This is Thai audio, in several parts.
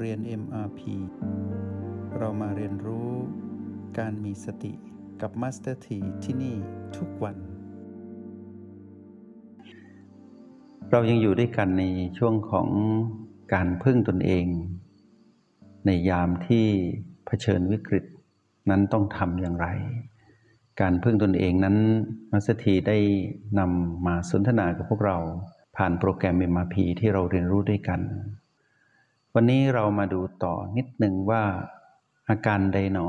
เรียน MRP เรามาเรียนรู้การมีสติกับ Master T ที่ที่นี่ทุกวัน เรายังอยู่ด้วยกันในช่วงของการพึ่งตนเอง ในยามที่เผชิญวิกฤตนั้นต้องทำอย่างไร การพึ่งตนเองนั้นมัสถีได้นำมาสนทนากับพวกเราผ่านโปรแกรม MRP ที่เราเรียนรู้ด้วยกัน วันนี้เรามาดูต่อนิดหนึ่งว่า อาการใดหนอ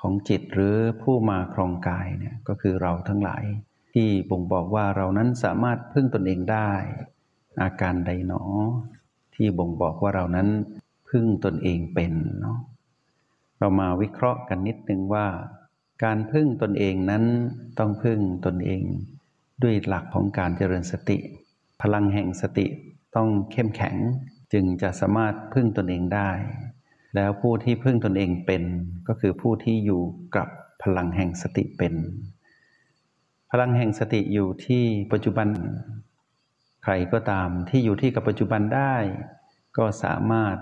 ของจิตหรือผู้มาครองกายเนี่ยก็คือเราทั้งหลาย ที่บ่งบอกว่าเรานั้นสามารถพึ่งตนเองได้ อาการใดหนอ ที่บ่งบอกว่าเรานั้นพึ่งตนเองเป็นเนาะเรามาวิเคราะห์กันนิดนึงว่า การพึ่งตนเองนั้นต้องพึ่งตนเอง ด้วยหลักของการเจริญสติ พลังแห่งสติต้องเข้มแข็ง จึงจะสามารถพึ่งตนเองได้ แล้วผู้ที่พึ่งตนเองเป็น ก็คือผู้ที่อยู่กับพลังแห่งสติเป็น พลังแห่งสติอยู่ที่ปัจจุบัน ใครก็ตามที่อยู่ที่กับปัจจุบันได้ ก็สามารถ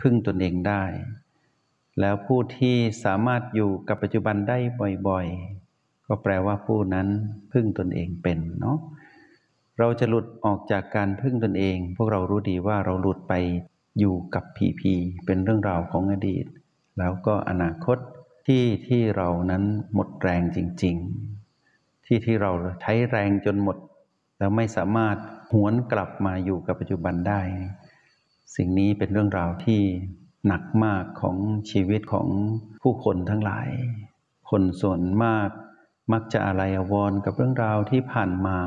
พึ่งตนเองได้ แล้วผู้ที่สามารถอยู่กับปัจจุบันได้บ่อยๆ ก็แปลว่าผู้นั้นพึ่งตนเองเป็นเนาะ เราจะหลุดออกจากการพึ่งตนเอง พวกเรารู้ดีว่าเราหลุดไปอยู่กับผีผีเป็นเรื่องราวของอดีต แล้วก็อนาคตที่ที่เรานั้นหมดแรงจริง ๆ ที่ที่เราใช้แรงจนหมด แล้วไม่สามารถหวนกลับมาอยู่กับปัจจุบันได้ สิ่งนี้เป็นเรื่องราวที่หนักมากของชีวิตของผู้คนทั้งหลาย คนส่วนมากมักจะอะไรอววรกับเรื่องราวที่ผ่านมา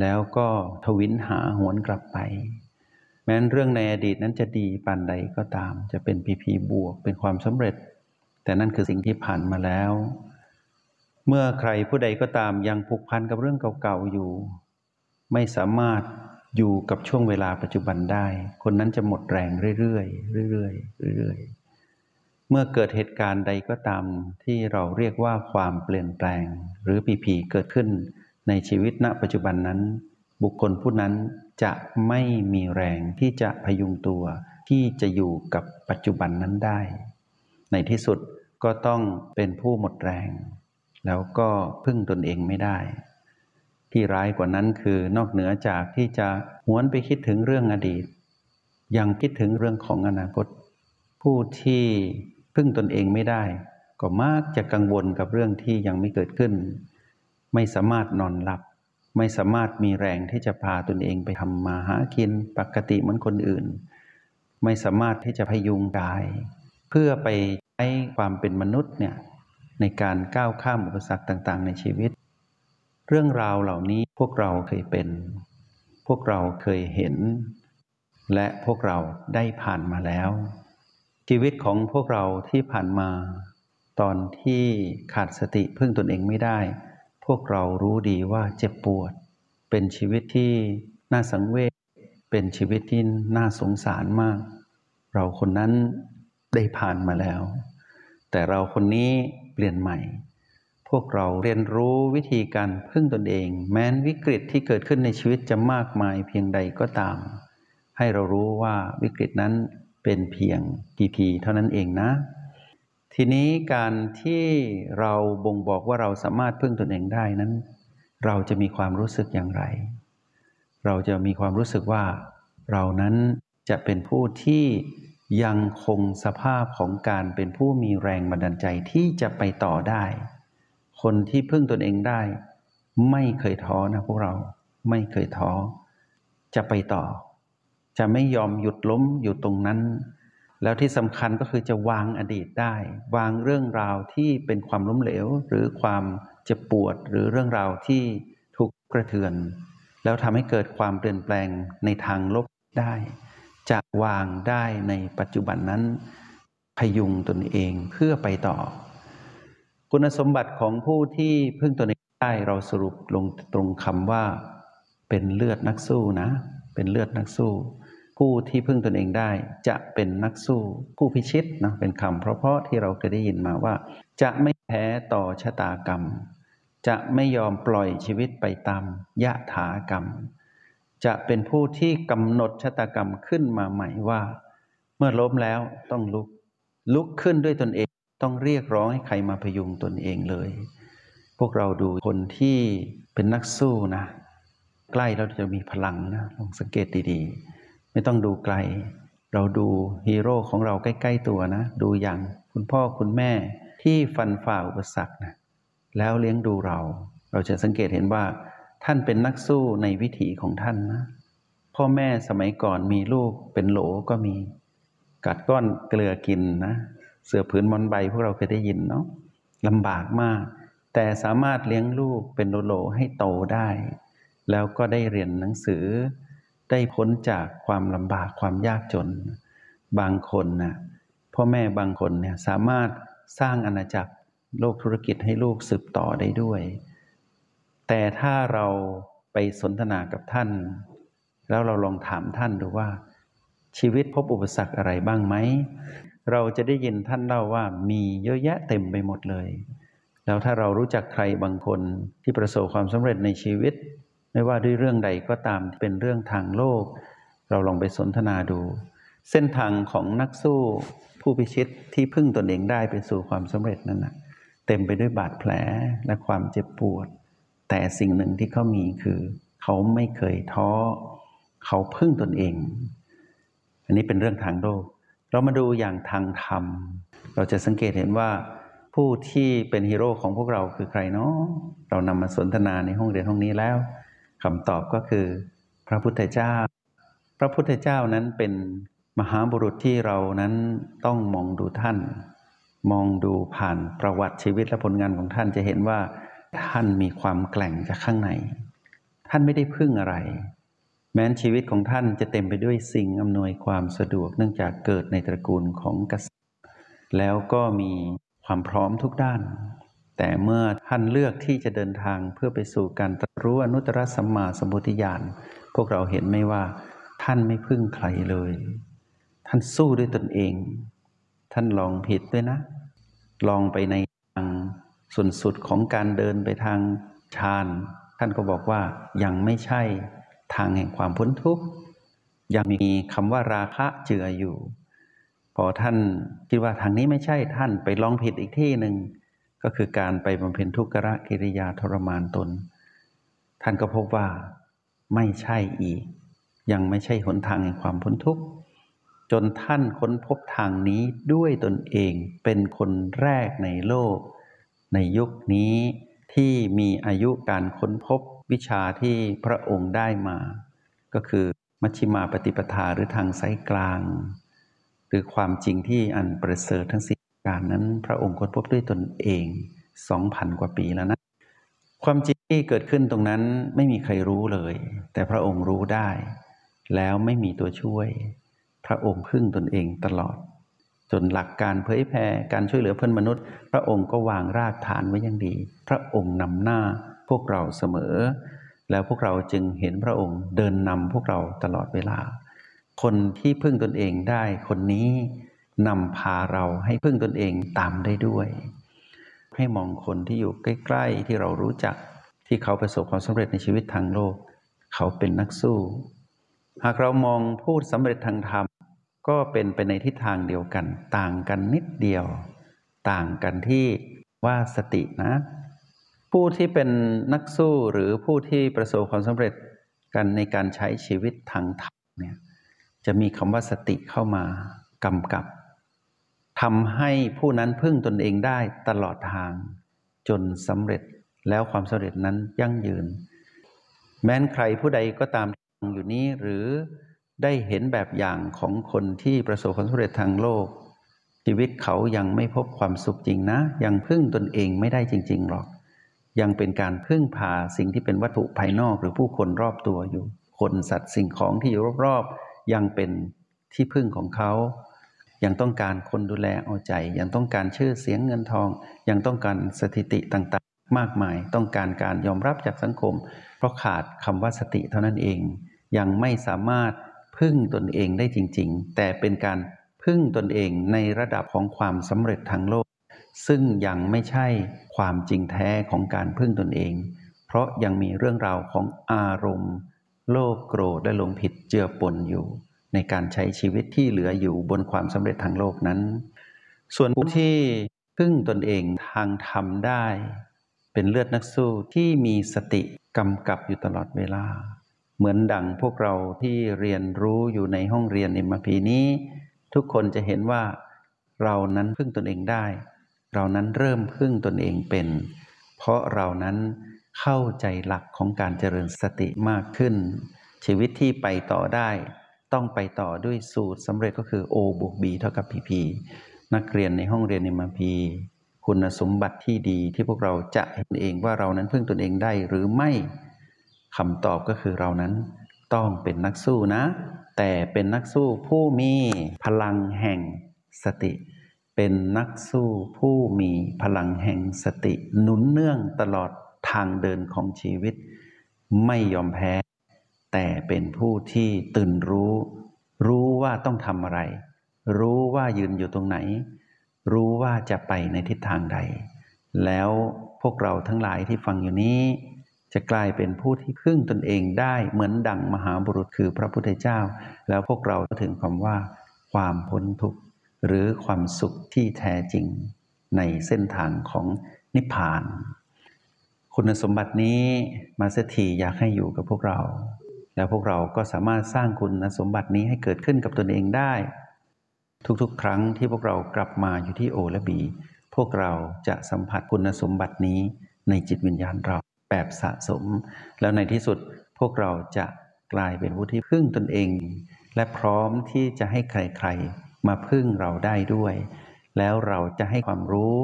แล้วก็ทวินหาหวนกลับไป แม้นเรื่องในอดีตนั้นจะดีปานใดก็ตาม จะเป็นพีพีบวกเป็นความสำเร็จ แต่นั่นคือสิ่งที่ผ่านมาแล้ว เมื่อใครผู้ใดก็ตามยังผูกพันกับเรื่องเก่าๆอยู่ ไม่สามารถอยู่กับช่วงเวลาปัจจุบันได้ คนนั้นจะหมดแรงเรื่อยๆเรื่อยๆเรื่อยๆ เมื่อเกิดเหตุการณ์ใดก็ตามที่เราเรียกว่าความเปลี่ยนแปลง หรือผีผีเกิดขึ้น ในชีวิตณปัจจุบันนั้น บุคคลผู้นั้นจะไม่มีแรงที่จะพยุงตัวที่จะอยู่กับปัจจุบันนั้นได้ ในที่สุดก็ต้องเป็นผู้หมดแรง แล้วก็พึ่งตนเองไม่ได้ ที่ร้ายกว่านั้นคือนอกเหนือจากที่จะหวนไปคิดถึงเรื่องอดีต ยังคิดถึงเรื่องของอนาคต ผู้ที่พึ่งตนเองไม่ได้ ก็มักจะกังวลกับเรื่องที่ยังไม่เกิดขึ้น ไม่สามารถนอนหลับ ไม่สามารถมีแรงที่จะพาตนเองไปทำมาหากินปกติเหมือนคนอื่น ไม่สามารถที่จะพยุงกาย เพื่อไปใช้ความเป็นมนุษย์เนี่ยในการก้าวข้ามอุปสรรคต่าง ๆ ในชีวิต เรื่องราวเหล่านี้พวกเราเคยเป็น พวกเราเคยเห็น และพวกเราได้ผ่านมาแล้ว ชีวิตของพวกเราที่ผ่านมา ตอนที่ขาดสติพึ่งตนเองไม่ได้ พวกเรารู้ดีว่าเจ็บปวด เป็นชีวิตที่น่าสังเวชเป็นชีวิตที่น่าสงสารมาก เราคนนั้นได้ผ่านมาแล้ว แต่เราคนนี้เปลี่ยนใหม่ พวกเราเรียนรู้วิธีการพึ่งตนเอง แม้นวิกฤตที่เกิดขึ้นในชีวิตจะมากมายเพียงใดก็ตาม ให้เรารู้ว่าวิกฤตนั้นเป็นเพียงพีพีเท่านั้นเองนะ ทีนี้การที่เราบ่งบอกว่าเราสามารถพึ่งตนเองได้นั้น เราจะมีความรู้สึกอย่างไร เราจะมีความรู้สึกว่า เรานั้นจะเป็นผู้ที่ยังคงสภาพของการเป็นผู้มีแรงบันดาลใจที่จะไปต่อได้ คนที่พึ่งตนเองได้ ไม่เคยท้อนะพวกเราไม่เคยท้อ จะไปต่อ จะไม่ยอมหยุดล้มอยู่ตรงนั้น แล้วที่สำคัญก็คือจะวางอดีตได้ วางเรื่องราวที่เป็นความล้มเหลว หรือความเจ็บปวด หรือเรื่องราวที่ถูกกระเทือน แล้วทำให้เกิดความเปลี่ยนแปลงในทางลบได้ จะวางได้ในปัจจุบันนั้น พยุงตนเองเพื่อไปต่อ คุณสมบัติของผู้ที่พึ่งตนเองได้เราสรุปลงตรงคำว่า เป็นเลือดนักสู้นะ เป็นเลือดนักสู้ ผู้ที่พึ่งตนเองได้จะเป็นนักสู้ผู้พิชิตนะเป็นคำเพราะๆที่เราเคยได้ยินมาว่า จะไม่แพ้ต่อชะตากรรม จะไม่ยอมปล่อยชีวิตไปตามยะถากรรม จะเป็นผู้ที่กำหนดชะตากรรมขึ้นมาใหม่ว่า เมื่อล้มแล้วต้องลุก ลุกขึ้นด้วยตนเองต้องเรียกร้องให้ใครมาพยุงตนเองเลย พวกเราดูคนที่เป็นนักสู้นะ ใกล้เราจะมีพลังนะลองสังเกตดีๆ ไม่ต้องดูไกล เราดูฮีโร่ของเราใกล้ ๆตัวนะ ดูอย่างคุณพ่อคุณแม่ที่ฟันฝ่าอุปสรรคนะแล้วเลี้ยงดูเรา เราจะสังเกตเห็นว่าท่านเป็นนักสู้ในวิถีของท่านนะ พ่อแม่สมัยก่อนมีลูกเป็นโหลก็มี กัดก้อนเกลือกินนะ เสือผืนมอนใบพวกเราเคยได้ยินเนาะลำบากมาก แต่สามารถเลี้ยงลูกเป็นโหลให้โตได้ แล้วก็ได้เรียนหนังสือ ได้พ้นจากความลำบากความยากจน บางคนนะพ่อแม่บางคนเนี่ยสามารถสร้างอาณาจักรโลกธุรกิจให้ลูกสืบต่อได้ด้วย แต่ถ้าเราไปสนทนากับท่าน แล้วเราลองถามท่านดูว่า ชีวิตพบอุปสรรคอะไรบ้างไหม เราจะได้ยินท่านเล่าว่ามีเยอะแยะเต็มไปหมดเลย แล้วถ้าเรารู้จักใครบางคนที่ประสบความสำเร็จในชีวิต ไม่ว่าด้วยเรื่องใดก็ตามที่เป็นเรื่องทางโลก เราลองไปสนทนาดู เส้นทางของนักสู้ผู้พิชิตที่พึ่งตนเองได้ไปสู่ความสำเร็จนั้นนะเต็มไปด้วยบาดแผลและความเจ็บปวด แต่สิ่งหนึ่งที่เขามีคือ เขาไม่เคยท้อ เขาพึ่งตนเอง อันนี้เป็นเรื่องทางโลก เรามาดูอย่างทางธรรม เราจะสังเกตเห็นว่าผู้ที่เป็นฮีโร่ของพวกเราคือใครเนาะเรานำมาสนทนาในห้องเรียนห้องนี้แล้ว คำตอบก็คือ พระพุทธเจ้า พระพุทธเจ้านั้นเป็นมหาบุรุษที่เรานั้นต้องมองดูท่าน มองดูผ่านประวัติชีวิตและผลงานของท่านจะเห็นว่า ท่านมีความแกล่งจากข้างใน ท่านไม่ได้พึ่งอะไร แม้นชีวิตของท่านจะเต็มไปด้วยสิ่งอำนวยความสะดวกเนื่องจากเกิดในตระกูลของกษัตริย์ แล้วก็มีความพร้อมทุกด้าน แต่เมื่อท่านเลือกที่จะเดินทางเพื่อไปสู่การตร,รู้อนุตตรสัมมาสัมพุทธญาณพวกเราเห็นไหมว่า ท่านไม่พึ่งใครเลย ท่านสู้ด้วยตนเอง ท่านลองผิดด้วยนะ ลองไปในทางส่วนสุดของการเดินไปทางฌานท่านก็บอกว่ายังไม่ใช่ทางแห่งความพ้นทุกข์ยังมีคำว่าราคะเจืออยู่ พอท่านคิดว่าทางนี้ไม่ใช่ท่านไปลองผิดอีกที่หนึ่ง ก็คือการไปบำเพ็ญทุกขะกิริยาทรมานตน ท่านก็พบว่าไม่ใช่อีก ยังไม่ใช่หนทางแห่งความพ้นทุกข์จนท่านค้นพบทางนี้ด้วยตนเองเป็นคนแรกในโลก ในยุคนี้ที่มีอายุการค้นพบวิชาที่พระองค์ได้มา ก็คือมัชฌิมาปฏิปทาหรือทางสายกลาง หรือความจริงที่อันประเสริฐทั้งสี่ การนั้นพระองค์ค้นพบด้วยตนเองสองพันกว่าปีแล้วนะ ความจริงที่เกิดขึ้นตรงนั้นไม่มีใครรู้เลย แต่พระองค์รู้ได้ แล้วไม่มีตัวช่วย พระองค์พึ่งตนเองตลอด จนหลักการเผยแผ่การช่วยเหลือเพื่อนมนุษย์ พระองค์ก็วางรากฐานไว้อย่างดี พระองค์นำหน้าพวกเราเสมอ แล้วพวกเราจึงเห็นพระองค์เดินนำพวกเราตลอดเวลา คนที่พึ่งตนเองได้คนนี้ นำพาเราให้พึ่งตนเองตามได้ด้วย ให้มองคนที่อยู่ใกล้ๆที่เรารู้จักที่เขาประสบความสำเร็จในชีวิตทางโลก เขาเป็นนักสู้ หากเรามองผู้สำเร็จทางธรรม ก็เป็นไปในทิศทางเดียวกัน ต่างกันนิดเดียว ต่างกันที่ว่าสตินะ ผู้ที่เป็นนักสู้หรือผู้ที่ประสบความสำเร็จกันในการใช้ชีวิตทางธรรมเนี่ยจะมีคำว่าสติเข้ามากำกับำให้ผู้นั้นพึ่งตนเองได้ตลอดทาง จนสำเร็จแล้วความสำเร็จนั้นยั่งยืน แม้นใครผู้ใดก็ตามอยู่นี้หรือได้เห็นแบบอย่างของคนที่ประสบความสำเร็จทางโลก ชีวิตเขายังไม่พบความสุขจริงนะ ยังพึ่งตนเองไม่ได้จริง ๆหรอก ยังเป็นการพึ่งพาสิ่งที่เป็นวัตถุภายนอกหรือผู้คนรอบตัวอยู่ คนสัตว์สิ่งของที่อยู่รอบๆยังเป็นที่พึ่งของเขา ยังต้องการคนดูแลเอาใจ ยังต้องการชื่อเสียงเงินทอง ยังต้องการสถิติต่างๆ มากมาย ต้องการการยอมรับจากสังคม เพราะขาดคำว่าสติเท่านั้นเอง ยังไม่สามารถพึ่งตนเองได้จริง ๆ แต่เป็นการพึ่งตนเองในระดับของความสำเร็จทางโลก ซึ่งยังไม่ใช่ความจริงแท้ของการพึ่งตนเอง เพราะยังมีเรื่องราวของอารมณ์ โลภโกรธและหลงผิดเจือปนอยู่ ในการใช้ชีวิตที่เหลืออยู่บนความสำเร็จทางโลกนั้น ส่วนผู้ที่พึ่งตนเองทางธรรมได้ เป็นเลือดนักสู้ที่มีสติกำกับอยู่ตลอดเวลา เหมือนดังพวกเราที่เรียนรู้อยู่ในห้องเรียนเอ็มพีนี้ ทุกคนจะเห็นว่าเรานั้นพึ่งตนเองได้ เรานั้นเริ่มพึ่งตนเองเป็น เพราะเรานั้นเข้าใจหลักของการเจริญสติมากขึ้น ชีวิตที่ไปต่อได้ ต้องไปต่อด้วยสูตรสำเร็จก็คือ O บวก B เท่ากับ PP นักเรียนในห้องเรียนในมาพีคุณสมบัติที่ดีที่พวกเราจะเห็นเองว่าเรานั้นพึ่งตนเองได้หรือไม่คำตอบก็คือเรานั้นต้องเป็นนักสู้นะ แต่เป็นนักสู้ผู้มีพลังแห่งสติ เป็นนักสู้ผู้มีพลังแห่งสติ หนุนเนื่องตลอดทางเดินของชีวิต ไม่ยอมแพ้ แต่เป็นผู้ที่ตื่นรู้ รู้ว่าต้องทำอะไร รู้ว่ายืนอยู่ตรงไหน รู้ว่าจะไปในทิศทางใด แล้วพวกเราทั้งหลายที่ฟังอยู่นี้ จะกลายเป็นผู้ที่พึ่งตนเองได้เหมือนดั่งมหาบุรุษคือพระพุทธเจ้า แล้วพวกเราถึงคำว่า ความพ้นทุกข์หรือความสุขที่แท้จริงในเส้นทางของนิพพาน คุณสมบัตินี้มาสถีอยากให้อยู่กับพวกเรา แล้วพวกเราก็สามารถสร้างคุณสมบัตินี้ให้เกิดขึ้นกับตนเองได้ ทุกๆ ครั้งที่พวกเรากลับมาอยู่ที่โอและบีพวกเราจะสัมผัสคุณสมบัตินี้ในจิตวิญญาณเราแบบสะสม แล้วในที่สุดพวกเราจะกลายเป็นผู้ที่พึ่งตนเอง และพร้อมที่จะให้ใครๆ มาพึ่งเราได้ด้วย แล้วเราจะให้ความรู้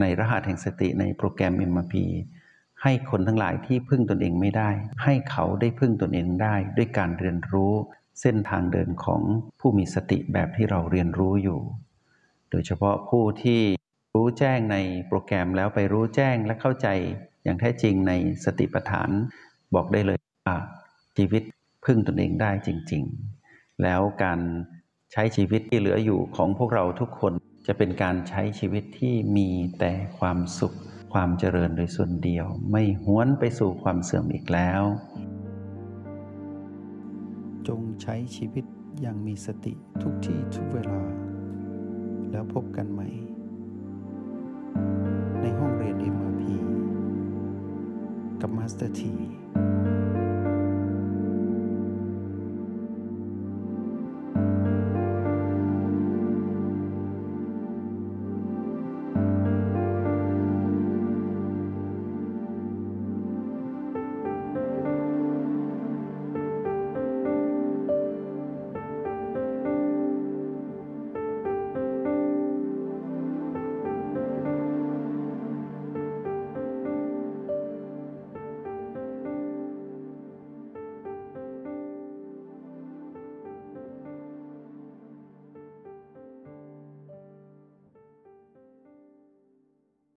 ในรหัสแห่งสติในโปรแกรม MRP ให้คนทั้งหลายที่พึ่งตนเองไม่ได้ ให้เขาได้พึ่งตนเองได้ ด้วยการเรียนรู้ เส้นทางเดินของผู้มีสติแบบที่เราเรียนรู้อยู่ โดยเฉพาะผู้ที่รู้แจ้งในโปรแกรมแล้วไปรู้แจ้งและเข้าใจอย่างแท้จริงในสติปัฏฐาน บอกได้เลยว่าชีวิตพึ่งตนเองได้จริง ๆ แล้วการใช้ชีวิตที่เหลืออยู่ของพวกเราทุกคนจะเป็นการใช้ชีวิตที่มีแต่ความสุข ความเจริญโดยส่วนเดียว ไม่หวนไปสู่ความเสื่อมอีกแล้ว จงใช้ชีวิตอย่างมีสติทุกที่ทุกเวลา แล้วพบกันใหม่ ในห้องเรียน MRP กับมาสเตอร์ที